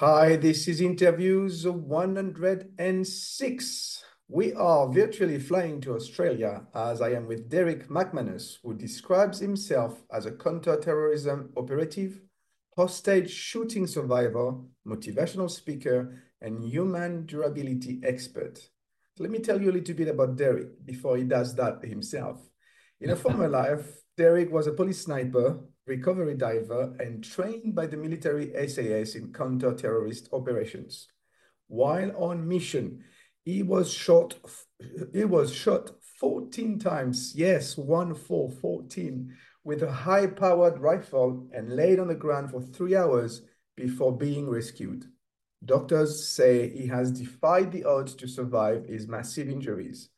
Hi, this is Entreviews 106. We are virtually flying to Australia as I am with Derrick McManus, who describes himself as a counter-terrorism operative, hostage shooting survivor, motivational speaker, and human durability expert. Let me tell you a little bit about Derrick before he does that himself. In a former life, Derrick was a police sniper recovery diver, and trained by the military SAS in counter-terrorist operations. While on mission, he was shot. He was shot 14 times. Yes, one four, 14, with a high-powered rifle and laid on the ground for three hours before being rescued. Doctors say he has defied the odds to survive his massive injuries.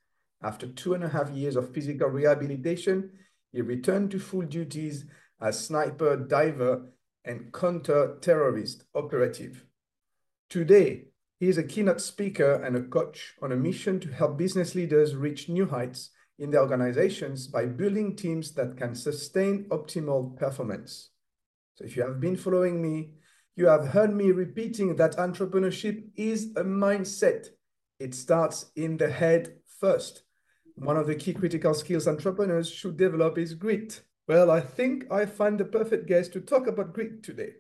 After two and a half years of physical rehabilitation, he returned to full duties as sniper, diver, and counter-terrorist operative. Today, he is a keynote speaker and a coach on a mission to help business leaders reach new heights in their organizations by building teams that can sustain optimal performance. So if you have been following me, you have heard me repeating that entrepreneurship is a mindset. It starts in the head first. One of the key critical skills entrepreneurs should develop is grit. Well, I think I find the perfect guest to talk about grit today.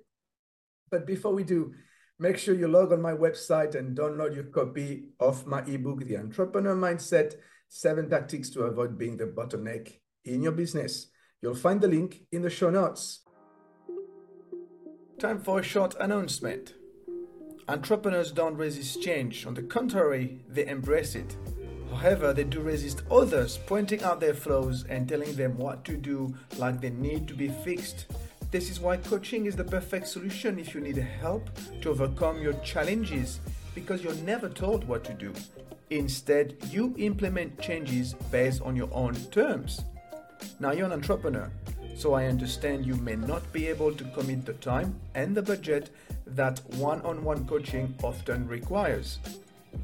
But before we do, make sure you log on my website and download your copy of my ebook, The Entrepreneur Mindset Seven Tactics to Avoid Being the Bottleneck in Your Business. You'll find the link in the show notes. Time for a short announcement. Entrepreneurs don't resist change, on the contrary, they embrace it. However, they do resist others pointing out their flaws and telling them what to do like they need to be fixed. This is why coaching is the perfect solution if you need help to overcome your challenges because you're never told what to do. Instead, you implement changes based on your own terms. Now, you're an entrepreneur, so I understand you may not be able to commit the time and the budget that one on one coaching often requires.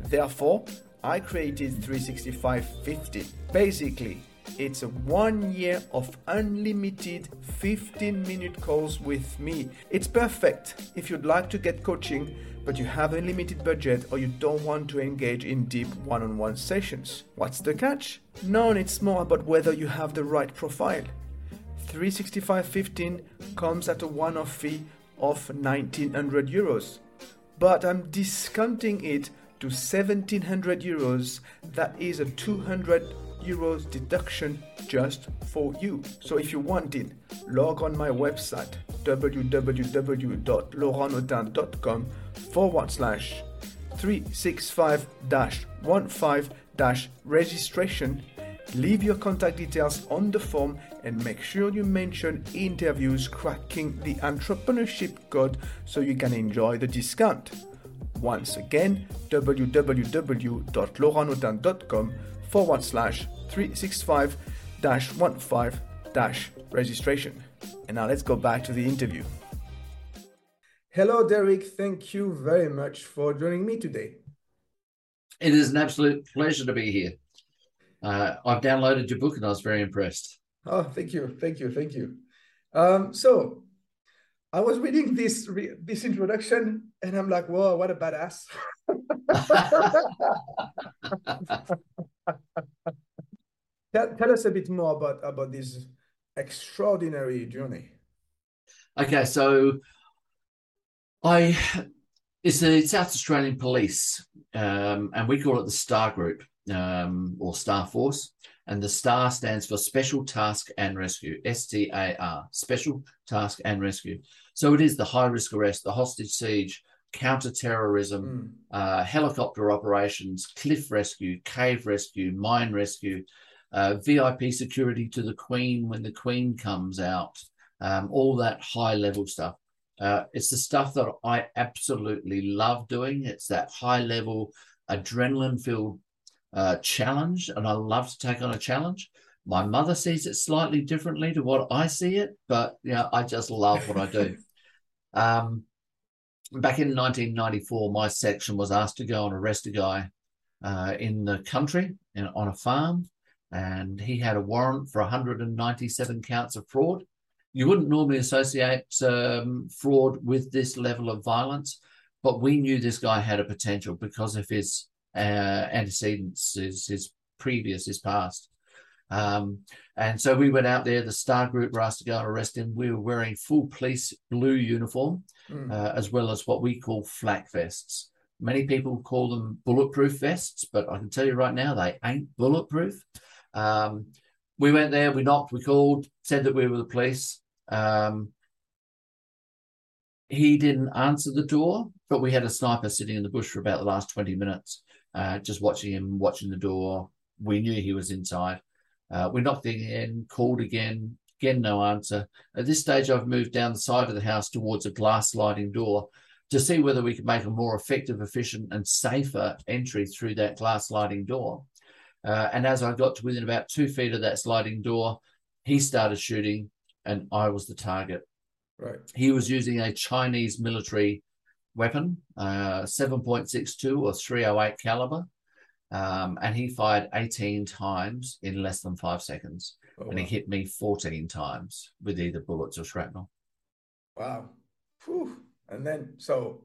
Therefore, I created 36550. Basically, it's a one year of unlimited 15 minute calls with me. It's perfect if you'd like to get coaching, but you have a limited budget or you don't want to engage in deep one on one sessions. What's the catch? None, it's more about whether you have the right profile. 36515 comes at a one off fee of 1900 euros, but I'm discounting it to 1700 euros, that is a 200 euros deduction just for you. So if you want it, log on my website www.laurentnotin.com forward slash 365 15 registration. Leave your contact details on the form and make sure you mention Entreviews cracking the entrepreneurship code so you can enjoy the discount. Once again, www.laurentnotin.com forward slash 365 15 registration. And now let's go back to the interview. Hello, Derrick. Thank you very much for joining me today. It is an absolute pleasure to be here. Uh, I've downloaded your book and I was very impressed. Oh, thank you. Thank you. Thank you. Um, so, I was reading this this introduction and I'm like, whoa, what a badass. tell, tell us a bit more about, about this extraordinary journey. Okay, so I it's the South Australian Police, um, and we call it the STAR Group um, or STAR Force. And the STAR stands for Special Task and Rescue, S T A R, Special Task and Rescue. So it is the high risk arrest, the hostage siege, counter terrorism, mm. uh, helicopter operations, cliff rescue, cave rescue, mine rescue, uh, VIP security to the Queen when the Queen comes out, um, all that high level stuff. Uh, it's the stuff that I absolutely love doing. It's that high level adrenaline filled uh, challenge, and I love to take on a challenge. My mother sees it slightly differently to what I see it, but you know, I just love what I do. um, back in 1994, my section was asked to go and arrest a guy uh, in the country in, on a farm, and he had a warrant for 197 counts of fraud. You wouldn't normally associate um, fraud with this level of violence, but we knew this guy had a potential because of his uh, antecedents, his, his previous, his past. Um, and so we went out there. The Star Group were asked to go and arrest him. We were wearing full police blue uniform, mm. uh, as well as what we call flak vests. Many people call them bulletproof vests, but I can tell you right now, they ain't bulletproof. Um, we went there, we knocked, we called, said that we were the police. Um, he didn't answer the door, but we had a sniper sitting in the bush for about the last 20 minutes, uh, just watching him, watching the door. We knew he was inside. Uh, we knocked again, called again, again, no answer. At this stage, I've moved down the side of the house towards a glass sliding door to see whether we could make a more effective, efficient, and safer entry through that glass sliding door. Uh, and as I got to within about two feet of that sliding door, he started shooting, and I was the target. Right. He was using a Chinese military weapon, uh, 7.62 or 308 caliber. Um, and he fired 18 times in less than five seconds. Oh, and he hit me 14 times with either bullets or shrapnel. Wow. Whew. And then, so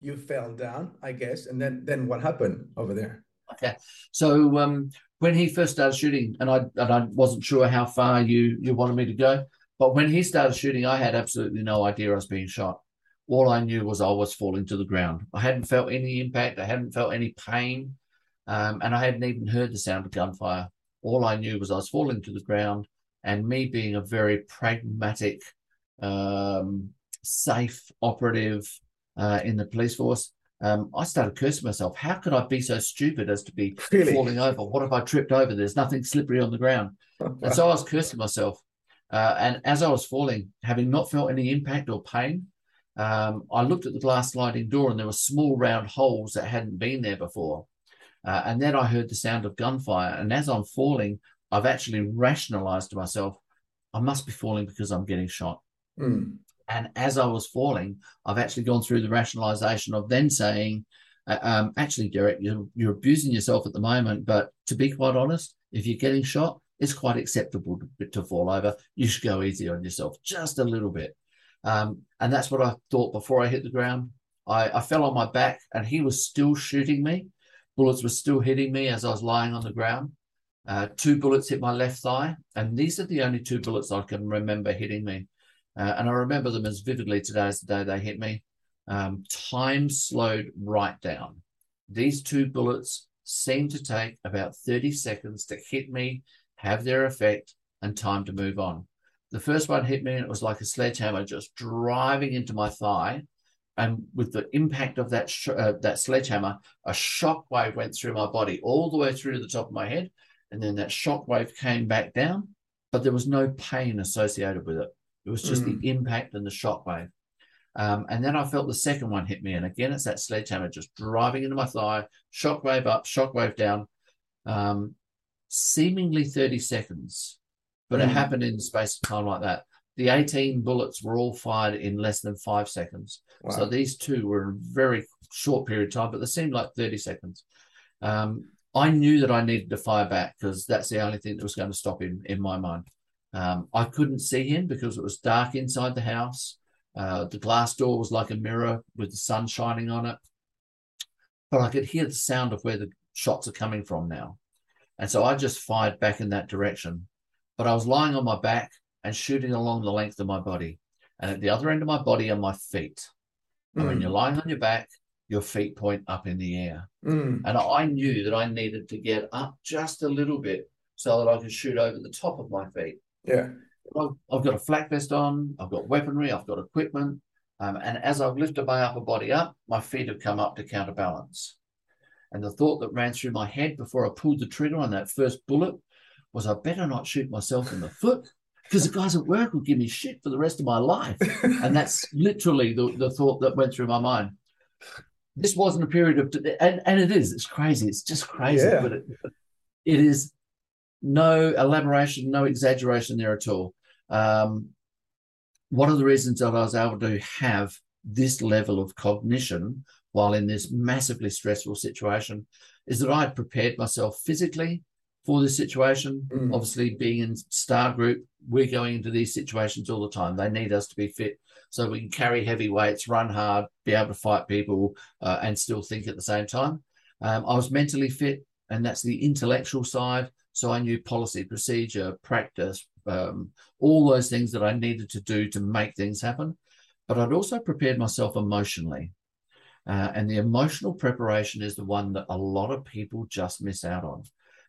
you fell down, I guess. And then, then what happened over there? Okay. So um, when he first started shooting, and I, and I wasn't sure how far you, you wanted me to go, but when he started shooting, I had absolutely no idea I was being shot. All I knew was I was falling to the ground. I hadn't felt any impact. I hadn't felt any pain. Um, and I hadn't even heard the sound of gunfire. All I knew was I was falling to the ground, and me being a very pragmatic, um, safe operative uh, in the police force, um, I started cursing myself. How could I be so stupid as to be really? falling over? What if I tripped over? There's nothing slippery on the ground. and so I was cursing myself. Uh, and as I was falling, having not felt any impact or pain, um, I looked at the glass sliding door and there were small round holes that hadn't been there before. Uh, and then I heard the sound of gunfire. And as I'm falling, I've actually rationalized to myself, I must be falling because I'm getting shot. Mm. And as I was falling, I've actually gone through the rationalization of then saying, uh, um, actually, Derrick, you're, you're abusing yourself at the moment. But to be quite honest, if you're getting shot, it's quite acceptable to, to fall over. You should go easy on yourself just a little bit. Um, and that's what I thought before I hit the ground. I, I fell on my back and he was still shooting me. Bullets were still hitting me as I was lying on the ground. Uh, two bullets hit my left thigh, and these are the only two bullets I can remember hitting me. Uh, and I remember them as vividly today as the day they hit me. Um, time slowed right down. These two bullets seemed to take about 30 seconds to hit me, have their effect, and time to move on. The first one hit me, and it was like a sledgehammer just driving into my thigh and with the impact of that sh- uh, that sledgehammer, a shock wave went through my body all the way through to the top of my head, and then that shock wave came back down, but there was no pain associated with it. It was just mm. the impact and the shock wave. Um, and then I felt the second one hit me, and again it's that sledgehammer just driving into my thigh, shock wave up, shock wave down, um, seemingly thirty seconds, but mm. it happened in the space of time like that. The 18 bullets were all fired in less than five seconds. Wow. So these two were a very short period of time, but they seemed like 30 seconds. Um, I knew that I needed to fire back because that's the only thing that was going to stop him in my mind. Um, I couldn't see him because it was dark inside the house. Uh, the glass door was like a mirror with the sun shining on it. But I could hear the sound of where the shots are coming from now. And so I just fired back in that direction. But I was lying on my back and shooting along the length of my body. And at the other end of my body are my feet. And mm. when you're lying on your back, your feet point up in the air. Mm. And I knew that I needed to get up just a little bit so that I could shoot over the top of my feet. Yeah. I've, got a flak vest on, I've got weaponry, I've got equipment. Um, and as I've lifted my upper body up, my feet have come up to counterbalance. And the thought that ran through my head before I pulled the trigger on that first bullet was I better not shoot myself in the foot because the guys at work will give me shit for the rest of my life. and that's literally the, the thought that went through my mind. This wasn't a period of, and, and it is, it's crazy. It's just crazy, yeah. but it, it is no elaboration, no exaggeration there at all. Um, one of the reasons that I was able to have this level of cognition while in this massively stressful situation is that I had prepared myself physically for this situation. Mm. Obviously, being in Star Group, we're going into these situations all the time. They need us to be fit so we can carry heavy weights, run hard, be able to fight people, uh, and still think at the same time. Um, I was mentally fit, and that's the intellectual side. So I knew policy, procedure, practice, um, all those things that I needed to do to make things happen. But I'd also prepared myself emotionally. Uh, and the emotional preparation is the one that a lot of people just miss out on.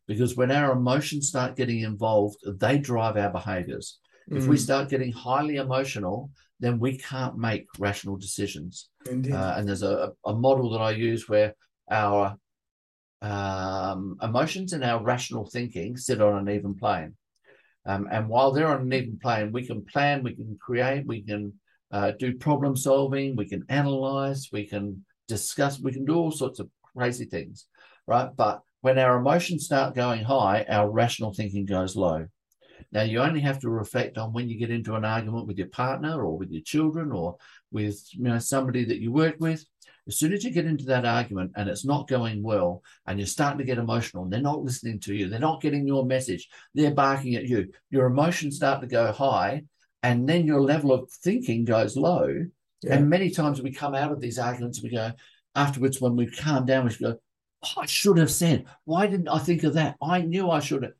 Because when our emotions start getting involved, they drive our behaviors. Mm. If we mm. start getting highly emotional, then we can't make rational decisions. Uh, and there's a, a model that I use where our um, emotions and our rational thinking sit on an even plane. Um, and while they're on an even plane, we can plan, we can create, we can uh, do problem solving, we can analyze, we can discuss, we can do all sorts of crazy things, right? But when our emotions start going high, our rational thinking goes low. Now, you only have to reflect on when you get into an argument with your partner or with your children or with you know somebody that you work with. As soon as you get into that argument and it's not going well, and you're starting to get emotional, and they're not listening to you, they're not getting your message, they're barking at you, your emotions start to go high, and then your level of thinking goes low. Yeah. And many times we come out of these arguments, we go afterwards when we calm down, we go, oh, I should have said, why didn't I think of that? I knew I should have.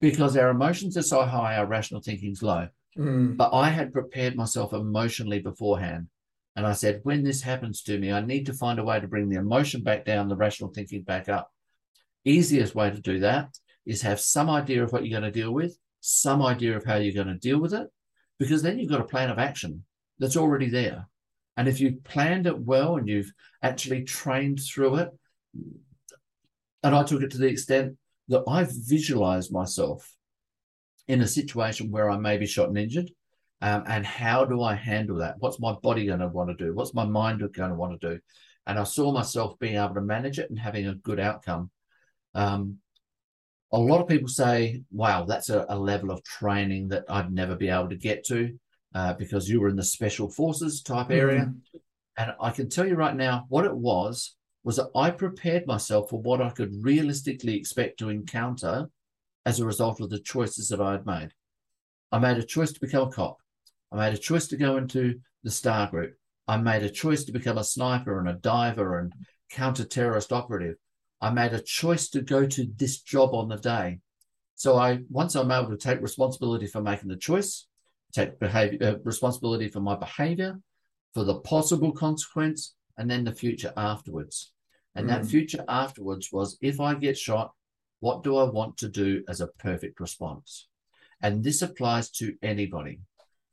Because our emotions are so high, our rational thinking's low. Mm. But I had prepared myself emotionally beforehand. And I said, when this happens to me, I need to find a way to bring the emotion back down, the rational thinking back up. Easiest way to do that is have some idea of what you're going to deal with, some idea of how you're going to deal with it, because then you've got a plan of action that's already there. And if you've planned it well and you've actually trained through it, and I took it to the extent that I've visualized myself in a situation where I may be shot and injured, um, and how do I handle that? What's my body going to want to do? What's my mind going to want to do? And I saw myself being able to manage it and having a good outcome. Um, a lot of people say, wow, that's a, a, level of training that I'd never be able to get to uh, because you were in the special forces type area. Mm-hmm. And I can tell you right now, what it was was that I prepared myself for what I could realistically expect to encounter as a result of the choices that I had made. I made a choice to become a cop. I made a choice to go into the Star Group. I made a choice to become a sniper and a diver and counter terrorist operative. I made a choice to go to this job on the day. So I once I'm able to take responsibility for making the choice, take behavior uh, responsibility for my behavior, for the possible consequence, and then the future afterwards. And mm. that future afterwards was if I get shot, what do I want to do as a perfect response? And this applies to anybody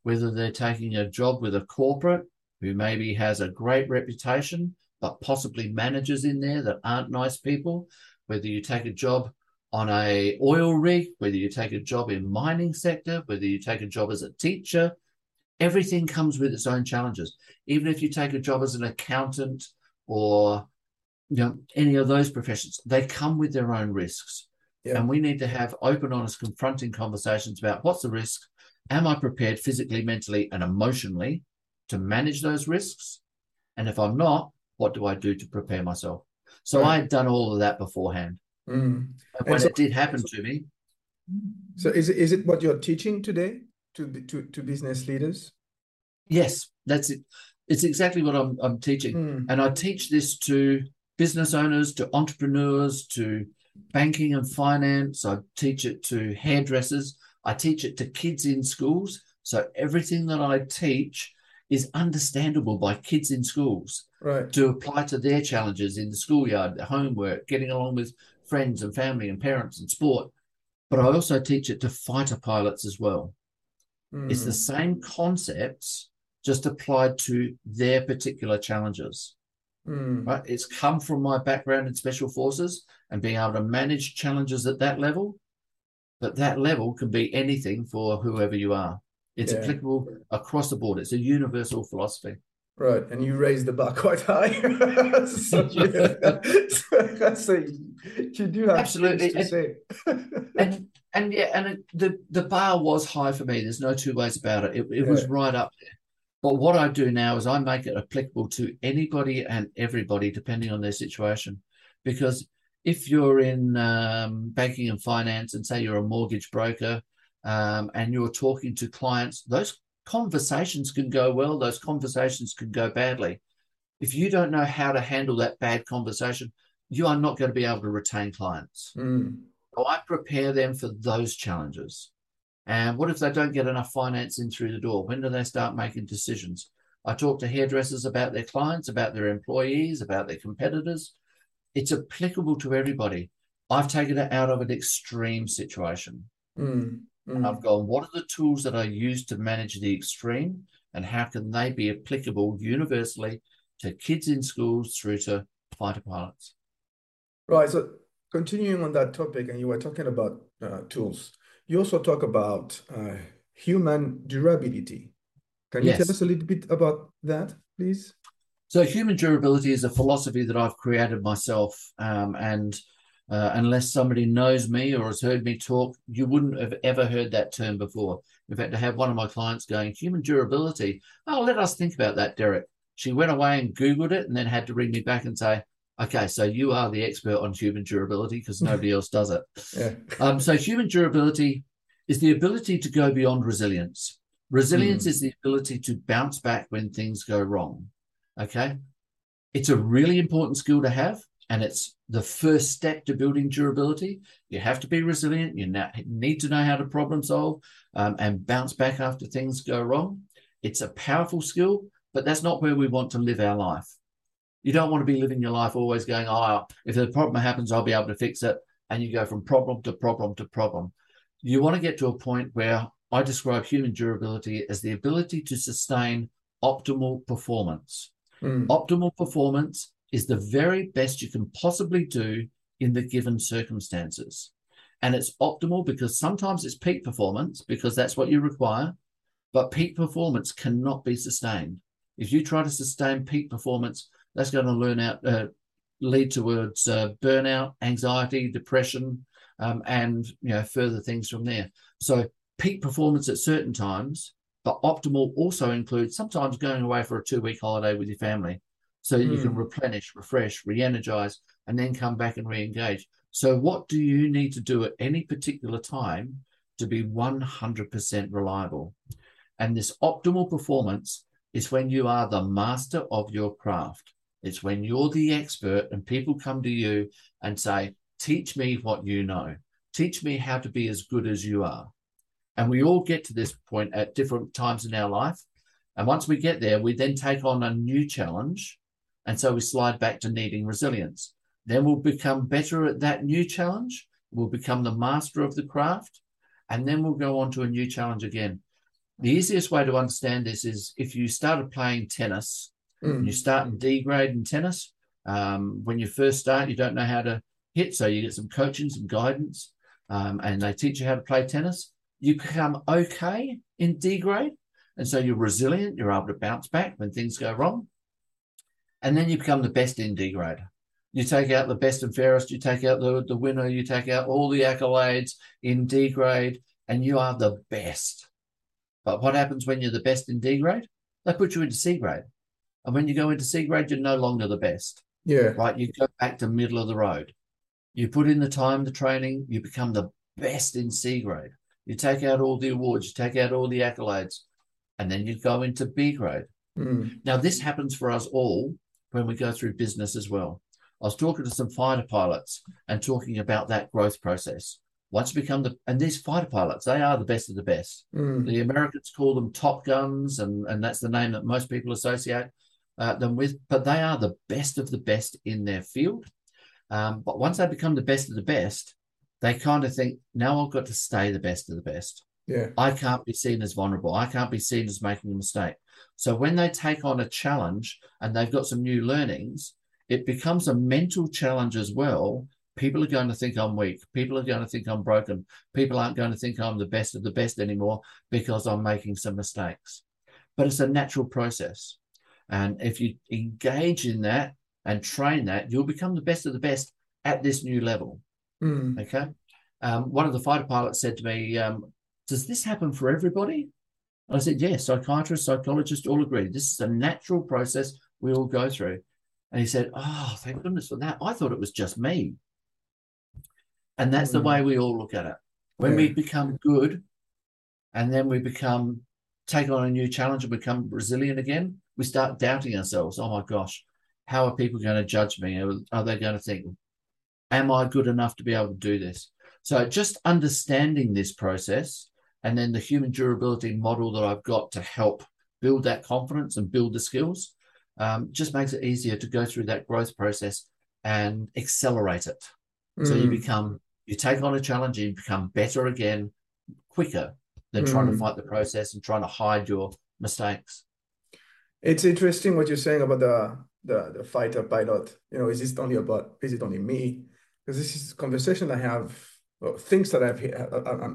whether they're taking a job with a corporate who maybe has a great reputation, but possibly managers in there that aren't nice people, whether you take a job on a oil rig, whether you take a job in mining sector, whether you take a job as a teacher, everything comes with its own challenges. Even if you take a job as an accountant or you know any of those professions, they come with their own risks. Yeah. And we need to have open, honest, confronting conversations about what's the risk, am I prepared physically, mentally, and emotionally to manage those risks? And if I'm not, what do I do to prepare myself? So right. I had done all of that beforehand. Mm. And when so, it did happen to me. So is it, is it what you're teaching today to, to, to business leaders? Yes, that's it. It's exactly what I'm, I'm teaching. Mm. And I teach this to business owners, to entrepreneurs, to banking and finance. I teach it to hairdressers. I teach it to kids in schools. So everything that I teach is understandable by kids in schools right. to apply to their challenges in the schoolyard, their homework, getting along with friends and family and parents and sport. But I also teach it to fighter pilots as well. Mm. It's the hmm. same concepts, just applied to their particular challenges. Mm. Right? It's come from my background in special forces and being able to manage challenges at that level but that level can be anything for whoever you are. It's Yeah. applicable across the board. It's a universal philosophy. Right, and you raise the bar quite high. so, you, so you do have Absolutely. say. And and yeah, and it, the the bar was high for me. There's no two ways about it. It, it was right up there. But what I do now is I make it applicable to anybody and everybody, depending on their situation. Because if you're in um, banking and finance, and say you're a mortgage broker, um, and you're talking to clients, those conversations can go well. Those conversations can go badly. If you don't know how to handle that bad conversation, you are not going to be able to retain clients. Mm, So I prepare them for those challenges. And what if they don't get enough financing through the door? When do they start making decisions? I talk to hairdressers about their clients, about their employees, about their competitors. It's applicable to everybody. I've taken it out of an extreme situation. mm, mm. I've gone, what are the tools that I use to manage the extreme and how can they be applicable universally to kids in schools through to fighter pilots? Right. So continuing on that topic, and you were talking about uh, tools. You also talk about uh, human durability. Can you tell us a little bit about that, please? So, human durability is a philosophy that I've created myself. Um, and uh, unless somebody knows me or has heard me talk, you wouldn't have ever heard that term before. In fact, I have one of my clients going, Human durability. Oh, let us think about that, Derrick. She went away and Googled it and then had to ring me back and say, Okay, so you are the expert on human durability because nobody else does it. Yeah. Um, so human durability is the ability to go beyond resilience. Resilience Mm. is the ability to bounce back when things go wrong. Okay. It's a really important skill to have, and it's the first step to building durability. You have to be resilient. You need to know how to problem solve um, and bounce back after things go wrong. It's a powerful skill, but that's not where we want to live our life. You don't want to be living your life always going, oh, if the problem happens, I'll be able to fix it. And you go from problem to problem to problem. You want to get to a point where I describe human durability as the ability to sustain optimal performance. Mm, Optimal performance is the very best you can possibly do in the given circumstances. And it's optimal because sometimes it's peak performance because that's what you require, but peak performance cannot be sustained. If you try to sustain peak performance, that's going to learn out, uh, lead towards uh, burnout, anxiety, depression, um, and you know further things from there. So peak performance at certain times, but optimal also includes sometimes going away for a two-week holiday with your family, so that you can Mm. replenish, refresh, re-energize, and then come back and re-engage. So what do you need to do at any particular time to be 100% reliable? And this optimal performance is when you are the master of your craft. It's when you're the expert and people come to you and say, Teach me what you know. Teach me how to be as good as you are. And we all get to this point at different times in our life. And once we get there, we then take on a new challenge. And so we slide back to needing resilience. Then we'll become better at that new challenge. We'll become the master of the craft. And then we'll go on to a new challenge again. The easiest way to understand this is if you started playing tennis, mm, you start in D grade in tennis. Um, when you first start, you don't know how to hit, so you get some coaching, some guidance, um, and they teach you how to play tennis. You become okay in D grade, and so you're resilient. You're able to bounce back when things go wrong, and then you become the best in D grade. You take out the best and fairest. You take out the the winner. You take out all the accolades in D grade, and you are the best. But what happens when you're the best in D grade? They put you into C grade. And when you go into C grade, you're no longer the best, yeah. right? You go back to middle of the road. You put in the time, the training, you become the best in C grade. You take out all the awards, you take out all the accolades, and then you go into B grade. Mm, Now, this happens for us all when we go through business as well. I was talking to some fighter pilots and talking about that growth process. Once you become the, and these fighter pilots, they are the best of the best. mm, The Americans call them Top Guns, and, and that's the name that most people associate uh, them with. But they are the best of the best in their field. Um, but once they become the best of the best, they kind of think, now I've got to stay the best of the best. yeah. I can't be seen as vulnerable. I can't be seen as making a mistake. So when they take on a challenge and they've got some new learnings, it becomes a mental challenge as well people are going to think I'm weak. People are going to think I'm broken. People aren't going to think I'm the best of the best anymore because I'm making some mistakes. But it's a natural process. And if you engage in that and train that, you'll become the best of the best at this new level. Mm. Okay. Um, one of the fighter pilots said to me, um, Does this happen for everybody? I said, Yes, psychiatrists, psychologists all agree. This is a natural process we all go through. And he said, Oh, thank goodness for that. I thought it was just me. And that's mm. the way we all look at it. When yeah. we become good and then we become take on a new challenge and become resilient again, we start doubting ourselves. Oh my gosh, how are people going to judge me? Are they going to think, am I good enough to be able to do this? So just understanding this process and then the human durability model that I've got to help build that confidence and build the skills um, just makes it easier to go through that growth process and accelerate it. Mm. So you mm. become, you take on a challenge, and you become better again quicker than mm. trying to mm. fight the process and trying to hide your mistakes. It's interesting what you're saying about the the, the fighter pilot. You know, is it only about is it only me? Because this is conversation I have, well, things that I've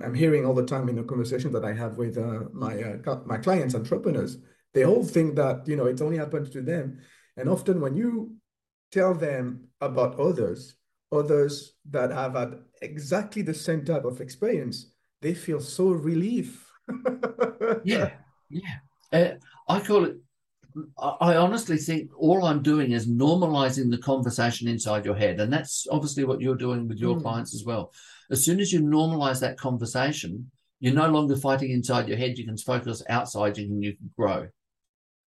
I'm hearing all the time in the conversation that I have with uh, my uh, my clients, entrepreneurs. They all think that you know it's only happened to them, and often when you tell them about others, others that have had exactly the same type of experience, they feel so relief. yeah, yeah. Uh, I call it. I honestly think all I'm doing is normalizing the conversation inside your head, and that's obviously what you're doing with your mm. clients as well. As soon as you normalize that conversation, you're no longer fighting inside your head. You can focus outside. You can you can grow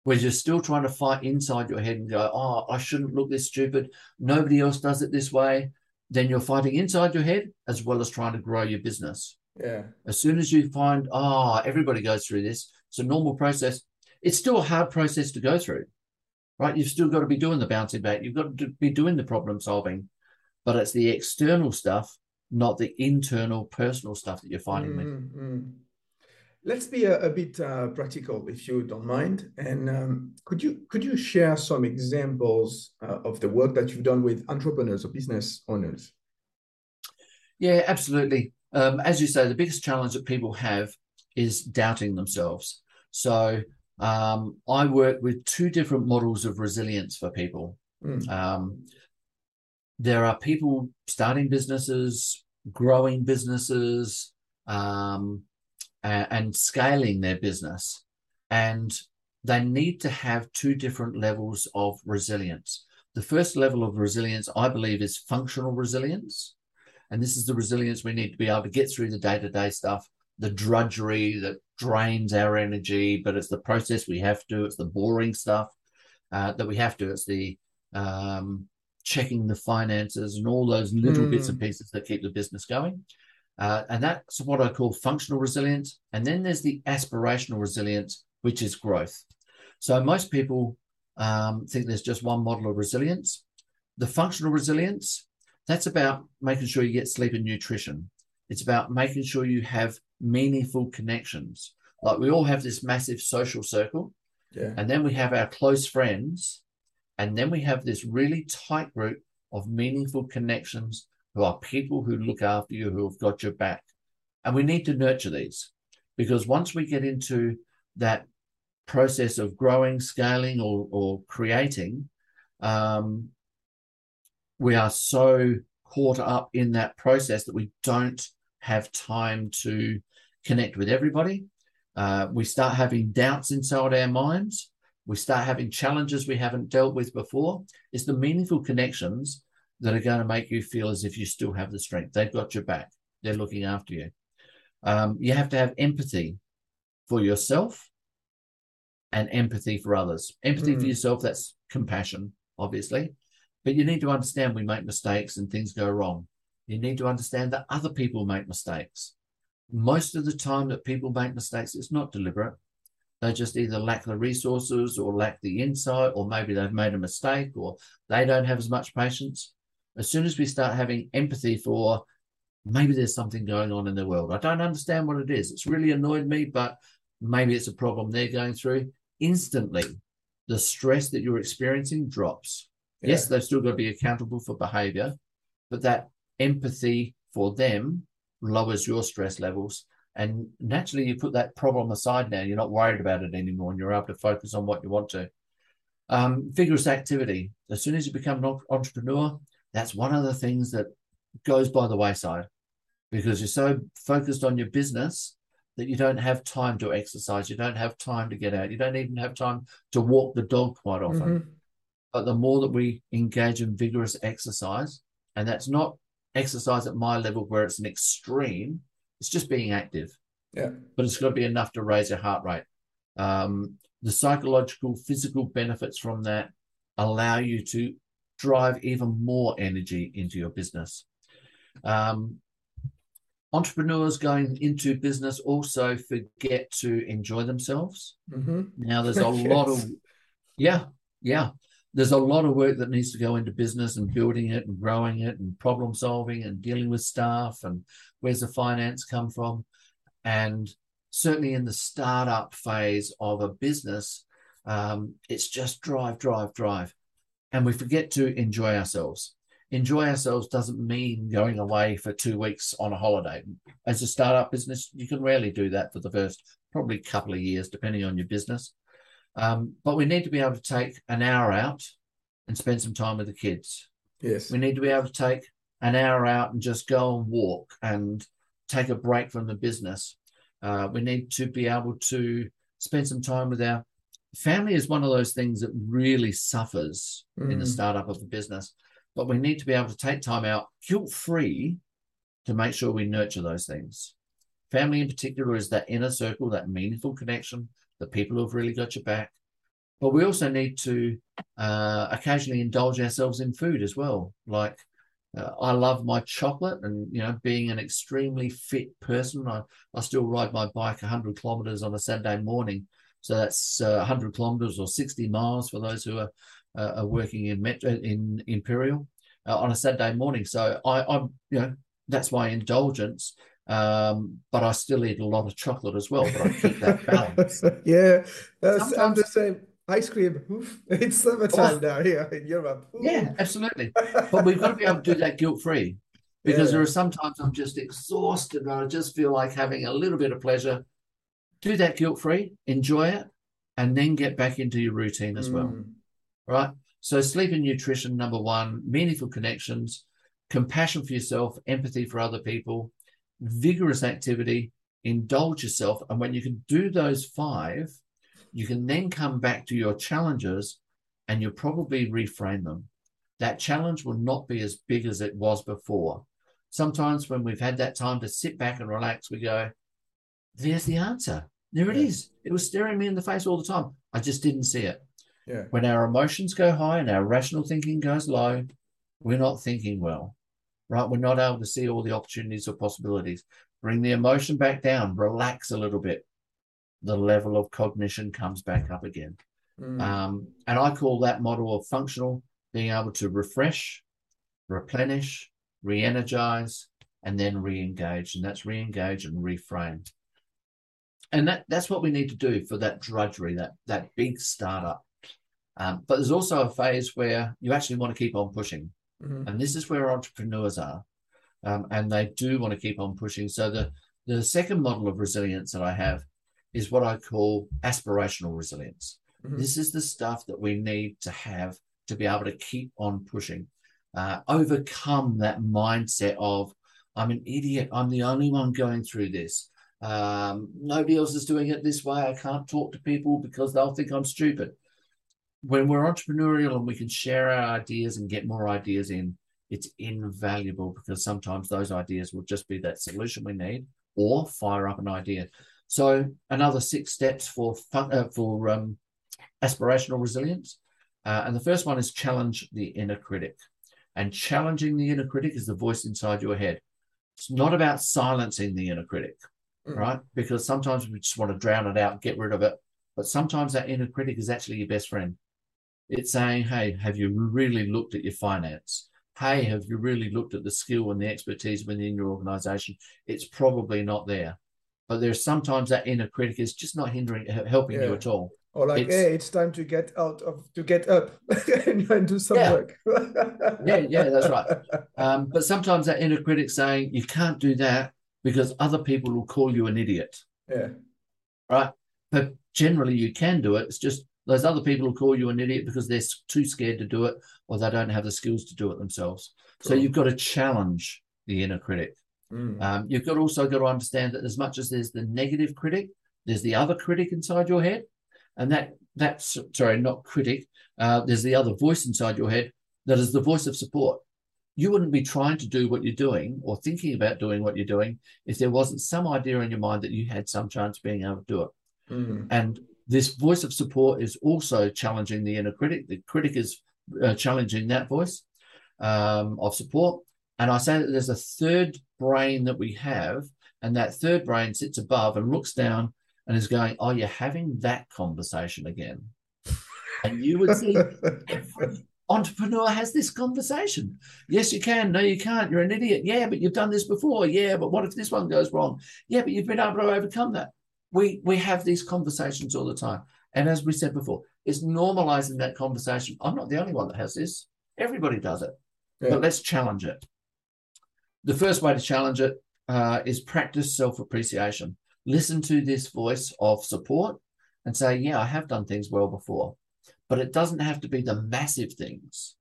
where you're still trying to fight inside your head and go, oh, I shouldn't look this stupid. Nobody else does it this way. Then you're fighting inside your head as well as trying to grow your business. Yeah. As soon as you find, oh, everybody goes through this, it's a normal process. It's still a hard process to go through, right? You've still got to be doing the bouncing back. You've got to be doing the problem solving, but it's the external stuff, not the internal personal stuff that you're mm-hmm. with. Let's be a, a bit uh, practical, if you don't mind. And um, could you could you share some examples uh, of the work that you've done with entrepreneurs or business owners? Yeah, absolutely. Um, as you say, the biggest challenge that people have is doubting themselves. So um, I work with two different models of resilience for people. Mm. Um, there are people starting businesses, growing businesses, um, uh, and scaling their business. And they need to have two different levels of resilience. The first level of resilience, I believe, is functional resilience. And this is the resilience we need to be able to get through the day to day stuff, the drudgery that drains our energy, but it's the process we have to, it's the boring stuff uh, that we have to, it's the um, checking the finances and all those little mm. bits and hmm. pieces that keep the business going. Uh, and that's what I call functional resilience. And then there's the aspirational resilience, which is growth. So most people um, think there's just one model of resilience. The functional resilience, that's about making sure you get sleep and nutrition. It's about making sure you have meaningful connections. Like we all have this massive social circle, yeah. and then we have our close friends, and then we have this really tight group of meaningful connections who are people who look after you, who have got your back. And we need to nurture these because once we get into that process of growing, scaling, or, or creating, um, we are so caught up in that process that we don't have time to connect with everybody. Uh, we start having doubts inside our minds. We start having challenges we haven't dealt with before. It's the meaningful connections that are going to make you feel as if you still have the strength. They've got your back. They're looking after you. Um, you have to have empathy for yourself and empathy for others. Empathy mm. for hmm. yourself, that's compassion, obviously. But you need to understand we make mistakes and things go wrong. You need to understand that other people make mistakes. Most of the time that people make mistakes, it's not deliberate. They just either lack the resources or lack the insight, or maybe they've made a mistake or they don't have as much patience as soon as we start having empathy for maybe there's something going on in the world, I don't understand what it is. It's really annoyed me, but maybe it's a problem they're going through. Instantly, the stress that you're experiencing drops. Yeah. Yes, they've still got to be accountable for behavior, but that empathy for them lowers your stress levels. And naturally, you put that problem aside now. You're not worried about it anymore, and you're able to focus on what you want to. Um, vigorous activity. As soon as you become an entrepreneur, that's one of the things that goes by the wayside because you're so focused on your business that you don't have time to exercise. You don't have time to get out. You don't even have time to walk the dog quite often. Mm-hmm. But the more that we engage in vigorous exercise, and that's not exercise at my level where it's an extreme, it's just being active. Yeah. But it's got to be enough to raise your heart rate. Um, the psychological, physical benefits from that allow you to drive even more energy into your business. Um, entrepreneurs going into business also forget to enjoy themselves. Mm-hmm. Now, there's a yes. lot of, yeah, yeah there's a lot of work that needs to go into business and building it and growing it and problem solving and dealing with staff and where's the finance come from. And certainly in the startup phase of a business um, it's just drive drive drive. And we forget to enjoy ourselves. Enjoy ourselves doesn't mean going away for two weeks on a holiday. As a startup business you can rarely do that for the first probably couple of years depending on your business um, but we need to be able to take an hour out and spend some time with the kids. Yes. We need to be able to take an hour out and just go and walk and take a break from the business. Uh, we need to be able to spend some time with our family is one of those things that really suffers mm. in the mm. startup of a business but we need to be able to take time out guilt free to make sure we nurture those things family in particular is that inner circle that meaningful connection the people who've really got your back. But we also need to uh, occasionally indulge ourselves in food as well. Like uh, I love my chocolate, and you know, being an extremely fit person, I, I still ride my bike 100 kilometers on a Saturday morning. So that's uh, 100 kilometers or 60 miles for those who are, uh, are working in Metro, in Imperial uh, on a Saturday morning. So I, I'm, you know, that's my indulgence. Um, but I still eat a lot of chocolate as well. But I keep that balance. yeah, that's, I'm the same. Ice cream, oof, it's summertime oh, now here in Europe. Ooh. Yeah, absolutely. but we've got to be able to do that guilt free because yeah. there are sometimes I'm just exhausted and I just feel like having a little bit of pleasure. Do that guilt free, enjoy it, and then get back into your routine as mm. well. Right. So, sleep and nutrition, number one, meaningful connections, compassion for yourself, empathy for other people, vigorous activity, indulge yourself. And when you can do those five, you can then come back to your challenges and you'll probably reframe them. That challenge will not be as big as it was before. Sometimes when we've had that time to sit back and relax, we go, there's the answer. There it yeah. is. It was staring me in the face all the time. I just didn't see it. Yeah. When our emotions go high and our rational thinking goes low, we're not thinking well right? We're not able to see all the opportunities or possibilities. Bring the emotion back down, relax a little bit. The level of cognition comes back up again. Mm. Um, and I call that model of functional being able to refresh, replenish, re energize, and then re engage. And that's re engage and reframe. And that, that's what we need to do for that drudgery, that, that big startup. Um, but there's also a phase where you actually want to keep on pushing. Mm-hmm. And this is where entrepreneurs are. Um, and they do want to keep on pushing. So the, the second model of resilience that I have is what I call aspirational resilience. Mm-hmm. This is the stuff that we need to have to be able to keep on pushing, uh, overcome that mindset of, I'm an idiot. I'm the only one going through this. Um, nobody else is doing it this way. I can't talk to people because they'll think I'm stupid when we're entrepreneurial and we can share our ideas and get more ideas in, it's invaluable because sometimes those ideas will just be that solution we need or fire up an idea. So another six steps for fun, uh, for um, aspirational resilience, uh, and the first one is challenge the inner critic. And challenging the inner critic is the voice inside your head. It's not about silencing the inner critic, mm. right? Because sometimes we just want to drown it out, get rid of it. But sometimes that inner critic is actually your best friend. It's saying, hey, have you really looked at your finance? Hey, have you really looked at the skill and the expertise within your organization? It's probably not there. But there's sometimes that inner critic is just not hindering, helping yeah. you at all. Or like, It's- hey, it's time to get out of to get up and, and do some Yeah. work. Yeah, yeah, that's right. Um, but sometimes that inner critic saying you can't do that because other people will call you an idiot, Yeah. right? But generally you can do it. It's just those other people will call you an idiot because they're too scared to do it or they don't have the skills to do it themselves. So you've got to challenge the inner critic. Mm. Um, you've got also got to understand that as much as there's the negative critic, there's the other critic inside your head, and that that's sorry, not critic. Uh, there's the other voice inside your head that is the voice of support. You wouldn't be trying to do what you're doing or thinking about doing what you're doing if there wasn't some idea in your mind that you had some chance of being able to do it. Mm. And this voice of support is also challenging the inner critic. The critic is uh, challenging that voice um, of support. And I say that there's a third brain that we have, and that third brain sits above and looks down and is going, Oh, you're having that conversation again. And you would see entrepreneur has this conversation. Yes, you can. No, you can't. You're an idiot. Yeah, but you've done this before. Yeah, but what if this one goes wrong? Yeah, but you've been able to overcome that. We we have these conversations all the time. And as we said before, it's normalizing that conversation. I'm not the only one that has this. Everybody does it. Yeah. But let's challenge it. The first way to challenge it uh, is practice self appreciation. Listen to this voice of support and say, Yeah, I have done things well before. But it doesn't have to be the massive things,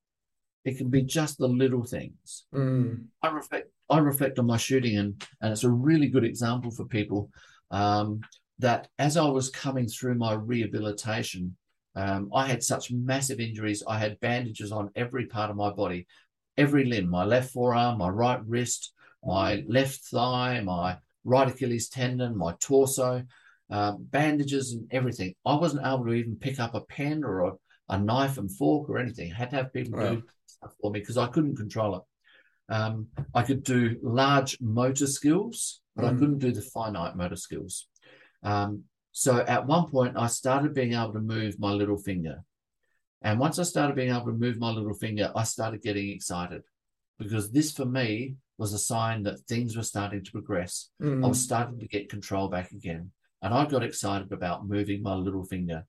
it can be just the little things. Mm. I reflect I reflect on my shooting and and it's a really good example for people um, that as I was coming through my rehabilitation, um, I had such massive injuries. I had bandages on every part of my body, every limb, my left forearm, my right wrist, my left thigh, my right Achilles tendon, my torso, uh, bandages and everything. I wasn't able to even pick up a pen or a, a knife and fork or anything. I had to have people Wow. do stuff for me because I couldn't control it. Um, I could do large motor skills, but I Mm. couldn't do the finite motor skills. Um, so at one point, I started being able to move my little finger. And once I started being able to move my little finger, I started getting excited because this for me was a sign that things were starting to progress. I Mm. was starting to get control back again. And I got excited about moving my little finger.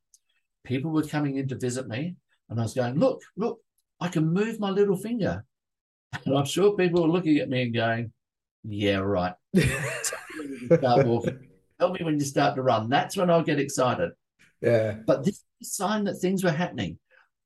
People were coming in to visit me, and I was going, Look, look, I can move my little finger. And I'm sure people were looking at me and going, Yeah, right. Start walking, me when you start to run. That's when I'll get excited. yeah. But this is a sign that things were happening.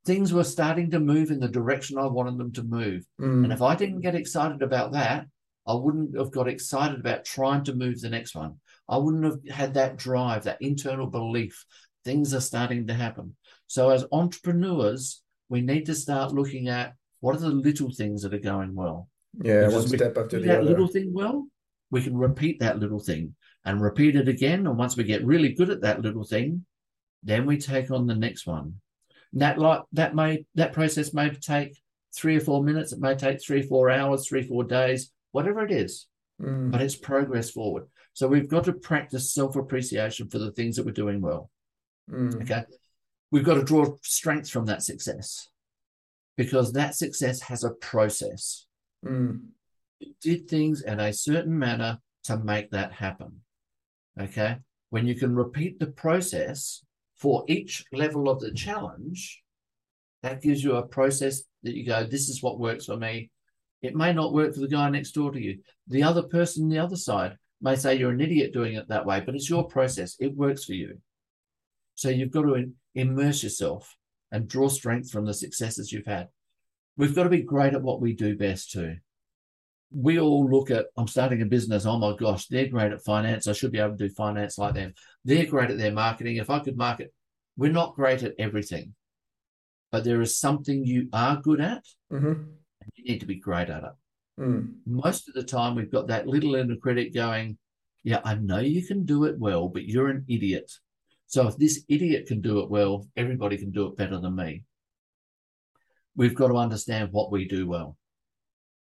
Things were starting to move in the direction I wanted them to move. Mm. And if I didn't get excited about that, I wouldn't have got excited about trying to move the next one. I wouldn't have had that drive, that internal belief. Things are starting to happen. So, as entrepreneurs, we need to start looking at what are the little things that are going well. Yeah, Because one step after the that other. little thing well, we can repeat that little thing and repeat it again. And once we get really good at that little thing, then we take on the next one. And that like that may that process may take three or four minutes. It may take three, four hours, three, four days, whatever it is. Mm. But it's progress forward. So we've got to practice self appreciation for the things that we're doing well. Mm. Okay. We've got to draw strength from that success because that success has a process. Mm. You did things in a certain manner to make that happen. Okay. When you can repeat the process for each level of the challenge, that gives you a process that you go, this is what works for me. It may not work for the guy next door to you. The other person on the other side may say you're an idiot doing it that way, but it's your process. It works for you. So you've got to immerse yourself and draw strength from the successes you've had. We've got to be great at what we do best too. We all look at, I'm starting a business. Oh my gosh, they're great at finance. I should be able to do finance like them. They're great at their marketing. If I could market, we're not great at everything, but there is something you are good at hmm and you need to be great at it. Mm. Most of the time, we've got that little inner critic going, Yeah, I know you can do it well, but you're an idiot. So if this idiot can do it well, everybody can do it better than me. We've got to understand what we do well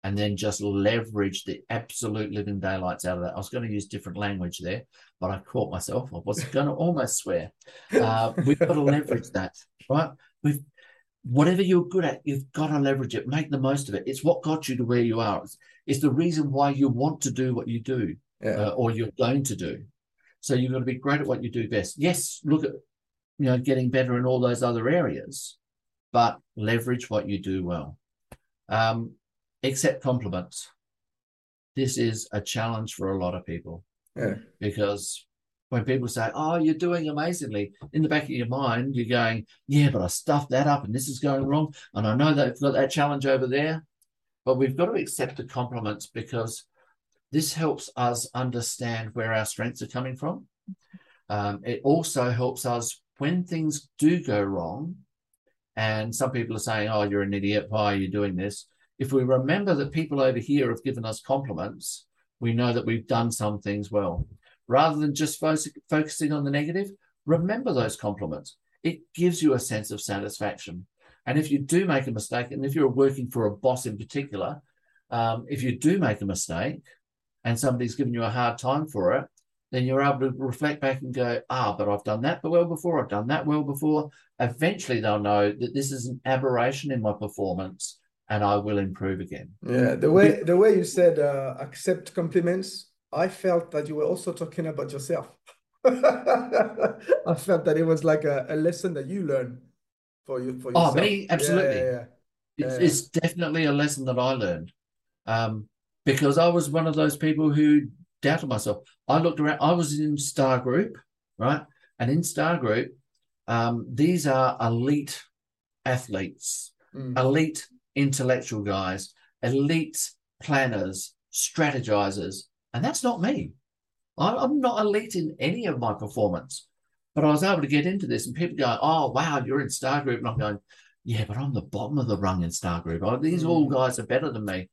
and then just leverage the absolute living daylights out of that. I was going to use different language there, but I caught myself. I was going to almost swear. Uh, we've got to leverage that, right? We've whatever you're good at, you've got to leverage it, make the most of it. It's what got you to where you are. It's, it's the reason why you want to do what you do Yeah. uh, or you're going to do. So you've got to be great at what you do best. Yes, look at you know, getting better in all those other areas, but leverage what you do well. Um, accept compliments. This is a challenge for a lot of people Yeah. because when people say, "Oh, you're doing amazingly," in the back of your mind, you're going, "Yeah, but I stuffed that up, and this is going wrong, and I know that I've got that challenge over there." But we've got to accept the compliments because this helps us understand where our strengths are coming from. Um, it also helps us when things do go wrong, and some people are saying, "Oh, you're an idiot. Why are you doing this?" If we remember that people over here have given us compliments, we know that we've done some things well rather than just fo- focusing on the negative, remember those compliments. It gives you a sense of satisfaction. And if you do make a mistake, and if you're working for a boss in particular, um, if you do make a mistake and somebody's given you a hard time for it, then you're able to reflect back and go, ah, but I've done that well before, I've done that well before. Eventually, they'll know that this is an aberration in my performance and I will improve again. Yeah, the way the way you said uh, accept compliments I felt that you were also talking about yourself. I felt that it was like a, a lesson that you learned for you for yourself. Oh, me, absolutely. Yeah, yeah, yeah. It's, it's definitely a lesson that I learned um, because I was one of those people who doubted myself. I looked around, I was in Star Group, right? And in Star Group, um, these are elite athletes, Mm. elite intellectual guys, elite planners, strategizers. And that's not me. I'm not elite in any of my performance. But I was able to get into this, and people go, "Oh, wow, you're in Star Group," and I'm going, "Yeah, but I'm the bottom of the rung in Star Group. Oh, these all Mm. guys are better than me."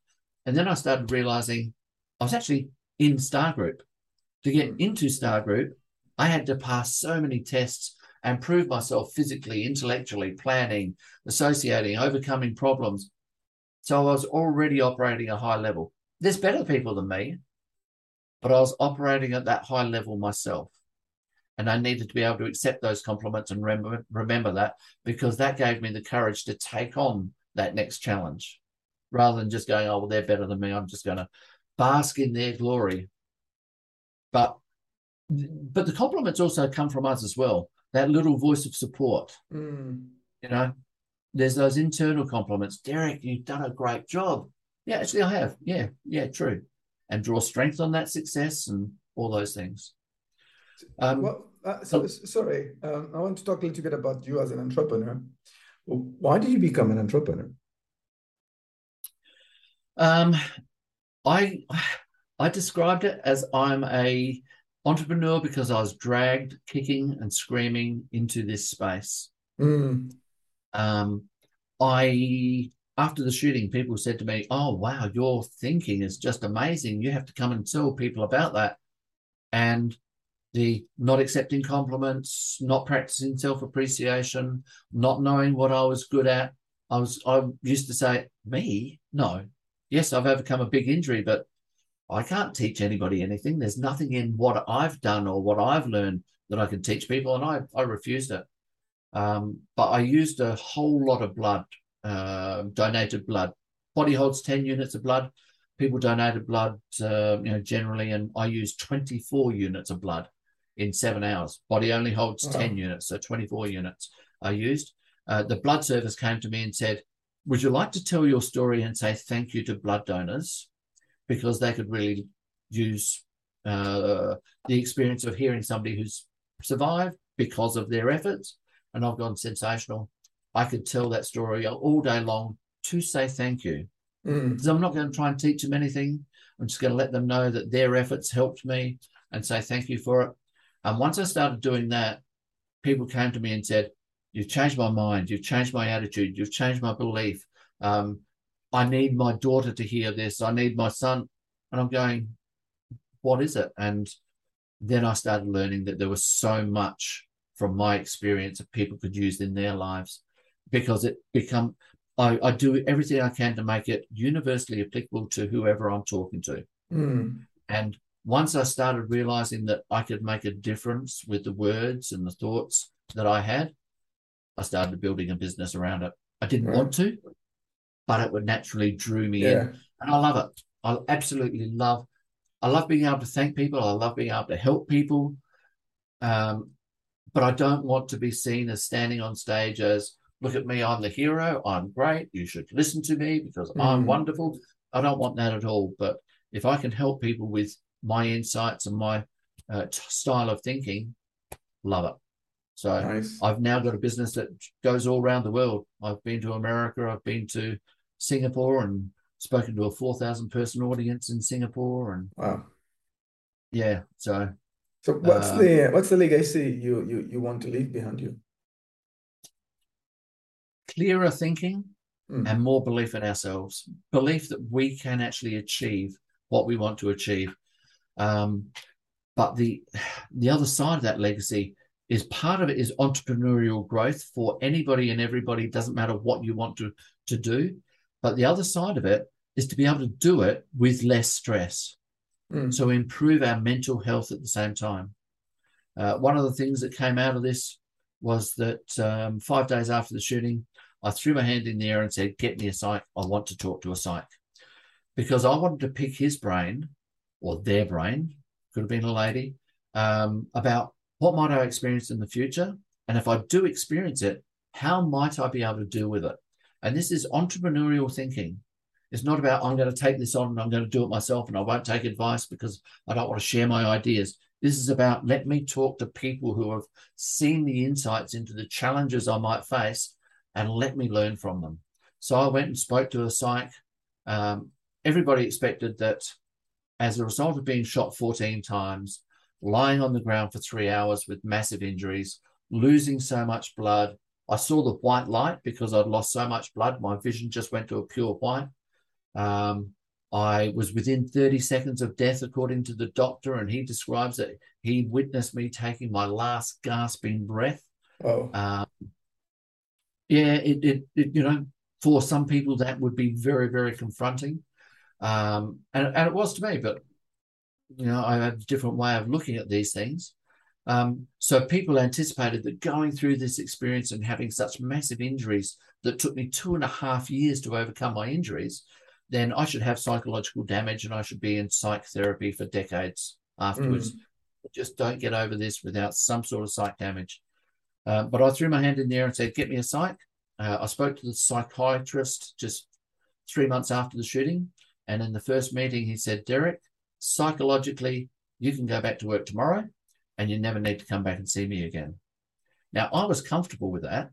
And then I started realizing I was actually in Star Group. To get Mm. into Star Group, I had to pass so many tests and prove myself physically, intellectually, planning, associating, overcoming problems. So I was already operating at a high level. There's better people than me, but I was operating at that high level myself. And I needed to be able to accept those compliments and remember, remember that because that gave me the courage to take on that next challenge rather than just going, oh, well, they're better than me. I'm just going to bask in their glory. But but the compliments also come from us as well. That little voice of support, Mm. you know, there's those internal compliments. Derrick, you've done a great job. Yeah, actually, I have. Yeah, yeah, true. And draw strength on that success and all those things. Um, Well, uh, so, sorry, um, I want to talk a little bit about you as an entrepreneur. Why did you become an entrepreneur? Um, I I described it as I'm a entrepreneur because I was dragged kicking and screaming into this space. Mm. Um, I after the shooting, people said to me, "Oh wow, your thinking is just amazing. You have to come and tell people about that." And the not accepting compliments, not practicing self appreciation, not knowing what I was good at. I was I used to say, "Me? No. Yes, I've overcome a big injury, but I can't teach anybody anything. There's nothing in what I've done or what I've learned that I can teach people." And I I refused it. Um, but I used a whole lot of blood, uh, donated blood. Body holds 10 units of blood. People donated blood, uh, you know, generally, and I used 24 units of blood in seven hours. Body only holds Wow. 10 units, so 24 units I used. Uh, the blood service came to me and said, Would you like to tell your story and say thank you to blood donors? Because they could really use uh, the experience of hearing somebody who's survived because of their efforts and I've gone sensational. I could tell that story all day long to say thank you. Mm. I'm not going to try and teach them anything. I'm just going to let them know that their efforts helped me and say thank you for it. And once I started doing that, people came to me and said, You've changed my mind. You've changed my attitude. You've changed my belief. Um, I need my daughter to hear this. I need my son. And I'm going, What is it? And then I started learning that there was so much from my experience that people could use in their lives because it become I, I do everything I can to make it universally applicable to whoever I'm talking to. Mm. And once I started realizing that I could make a difference with the words and the thoughts that I had, I started building a business around it. I didn't Right. want to, but it would naturally drew me in. And I love it. I absolutely love I love being able to thank people. I love being able to help people. Um, but I don't want to be seen as standing on stage as, look at me, I'm the hero, I'm great, you should listen to me because mm. I'm wonderful. I don't want that at all. But if I can help people with my insights and my uh, t- style of thinking, love it. So nice. I've now got a business that goes all around the world. I've been to America, I've been to Singapore and spoken to a 4,000 person audience in Singapore. And wow. Yeah. So, so what's uh, the, what's the legacy you, you, you want to leave behind you? Clearer thinking mm. and more belief in ourselves, belief that we can actually achieve what we want to achieve. Um, but the the other side of that legacy is part of it is entrepreneurial growth for anybody and everybody. It doesn't matter what you want to to do, but the other side of it is to be able to do it with less stress. Mm. So improve our mental health at the same time. Uh, one of the things that came out of this was that um, five days after the shooting, I threw my hand in the air and said, "Get me a psych. I want to talk to a psych," because I wanted to pick his brain or their brain, could have been a lady, um, about what might I experience in the future, and if I do experience it, how might I be able to deal with it? And this is entrepreneurial thinking. It's not about I'm going to take this on and I'm going to do it myself and I won't take advice because I don't want to share my ideas. This is about let me talk to people who have seen the insights into the challenges I might face and let me learn from them. So I went and spoke to a psych. Um, everybody expected that as a result of being shot 14 times, lying on the ground for three hours with massive injuries, losing so much blood. I saw the white light because I'd lost so much blood. My vision just went to a pure white. Um, I was within 30 seconds of death, according to the doctor, and he describes that he witnessed me taking my last gasping breath. Oh. Um, yeah, it, it, it, you know, for some people that would be very, very confronting. Um, and, and it was to me, but you know, I have a different way of looking at these things. Um, so people anticipated that going through this experience and having such massive injuries that took me two and a half years to overcome my injuries, then I should have psychological damage and I should be in psych therapy for decades afterwards. Mm. Just don't get over this without some sort of psych damage. Uh, but I threw my hand in there and said, "Get me a psych." Uh, I spoke to the psychiatrist just three months after the shooting, and in the first meeting, he said, "Derrick, psychologically, you can go back to work tomorrow and you never need to come back and see me again. Now, I was comfortable with that,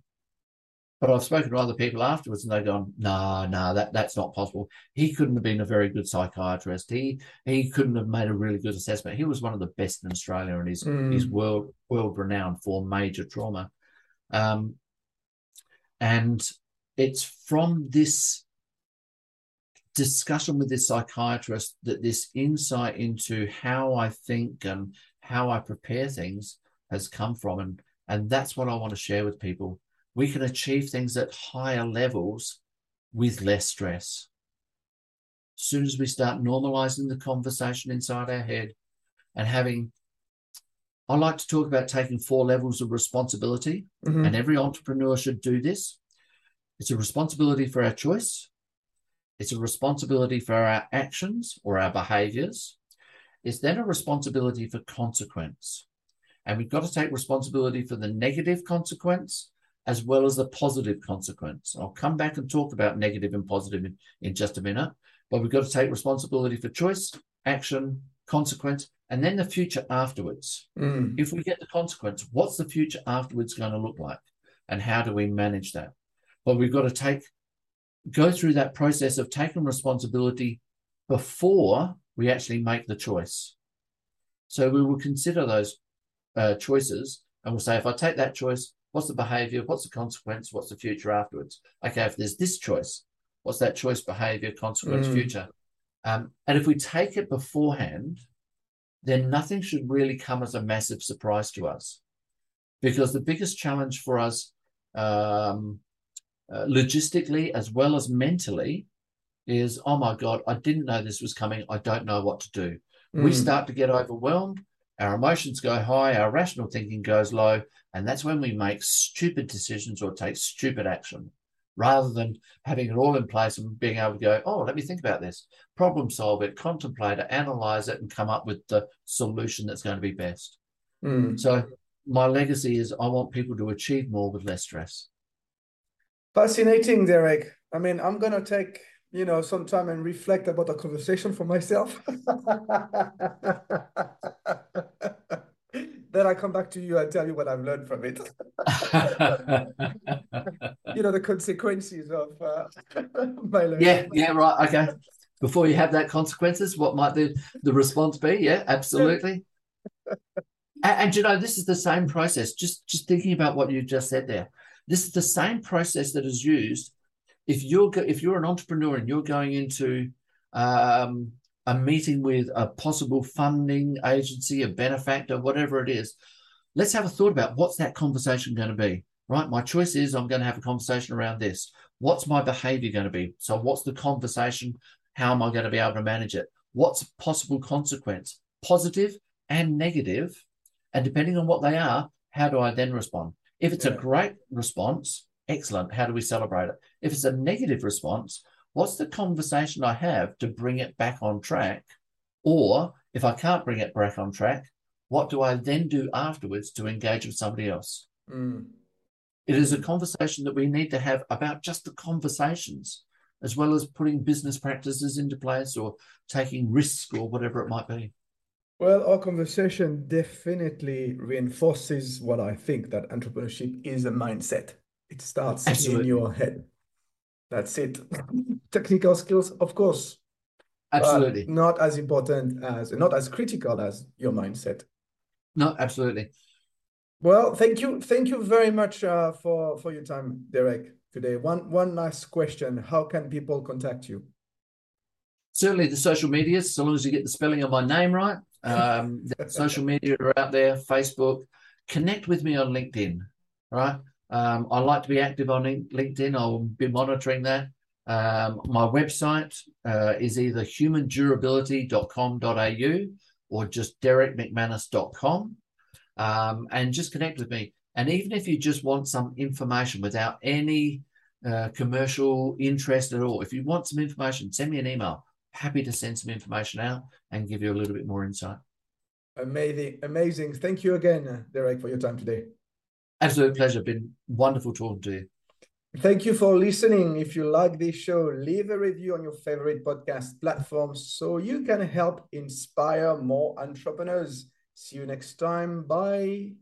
but I've spoken to other people afterwards and they've gone, no, nah, no, nah, that, that's not possible. He couldn't have been a very good psychiatrist. He he couldn't have made a really good assessment. He was one of the best in Australia and he's, mm. he's world, world renowned for major trauma. Um, and it's from this discussion with this psychiatrist that this insight into how I think and how I prepare things has come from. And, and that's what I want to share with people. We can achieve things at higher levels with less stress. As soon as we start normalizing the conversation inside our head and having, I like to talk about taking four levels of responsibility, mm-hmm. and every entrepreneur should do this. It's a responsibility for our choice, it's a responsibility for our actions or our behaviors. It's then a responsibility for consequence. And we've got to take responsibility for the negative consequence as well as the positive consequence. I'll come back and talk about negative and positive in, in just a minute, but we've got to take responsibility for choice, action, consequence, and then the future afterwards. Mm. If we get the consequence, what's the future afterwards going to look like? And how do we manage that? Well, we've got to take go through that process of taking responsibility before we actually make the choice. So we will consider those uh, choices and we'll say, if I take that choice, what's the behavior? What's the consequence? What's the future afterwards? Okay, if there's this choice, what's that choice, behavior, consequence, mm. future? Um, and if we take it beforehand, then nothing should really come as a massive surprise to us. Because the biggest challenge for us um, uh, logistically as well as mentally is oh my god i didn't know this was coming i don't know what to do mm. we start to get overwhelmed our emotions go high our rational thinking goes low and that's when we make stupid decisions or take stupid action rather than having it all in place and being able to go oh let me think about this problem solve it contemplate it analyze it and come up with the solution that's going to be best mm. so my legacy is I want people to achieve more with less stress. Fascinating, Derrick. I mean, I'm gonna take you know sometime and reflect about the conversation for myself. then I come back to you and tell you what I've learned from it. you know the consequences of uh, my learning. Yeah, yeah, right. Okay. Before you have that consequences, what might the the response be? Yeah, absolutely. and, and you know, this is the same process. Just just thinking about what you just said there. This is the same process that is used if you're if you're an entrepreneur and you're going into um, a meeting with a possible funding agency, a benefactor, whatever it is, let's have a thought about what's that conversation going to be. Right, my choice is I'm going to have a conversation around this. What's my behavior going to be? So, what's the conversation? How am I going to be able to manage it? What's a possible consequence, positive and negative? And depending on what they are, how do I then respond? If it's yeah. a great response, excellent. How do we celebrate it? If it's a negative response, what's the conversation I have to bring it back on track? Or if I can't bring it back on track, what do I then do afterwards to engage with somebody else? Mm. It is a conversation that we need to have about just the conversations, as well as putting business practices into place or taking risks or whatever it might be. Well, our conversation definitely reinforces what I think that entrepreneurship is a mindset. It starts Absolutely. in your head. That's it. Technical skills, of course. Absolutely. not as important as, not as critical as your mindset. No, absolutely. Well, thank you, thank you very much uh, for for your time, Derrick. Today, one one last question: How can people contact you? Certainly, the social media. So long as you get the spelling of my name right. Um, social media are out there. Facebook. Connect with me on LinkedIn. Right. Um, I like to be active on LinkedIn. I'll be monitoring that. Um, my website uh, is either humandurability.com.au or just derrickmcmanus.com um, and just connect with me. And even if you just want some information without any uh, commercial interest at all, if you want some information, send me an email. Happy to send some information out and give you a little bit more insight. Amazing. Amazing. Thank you again, Derrick, for your time today. Absolute pleasure. Been wonderful talking to you. Thank you for listening. If you like this show, leave a review on your favorite podcast platform so you can help inspire more entrepreneurs. See you next time. Bye.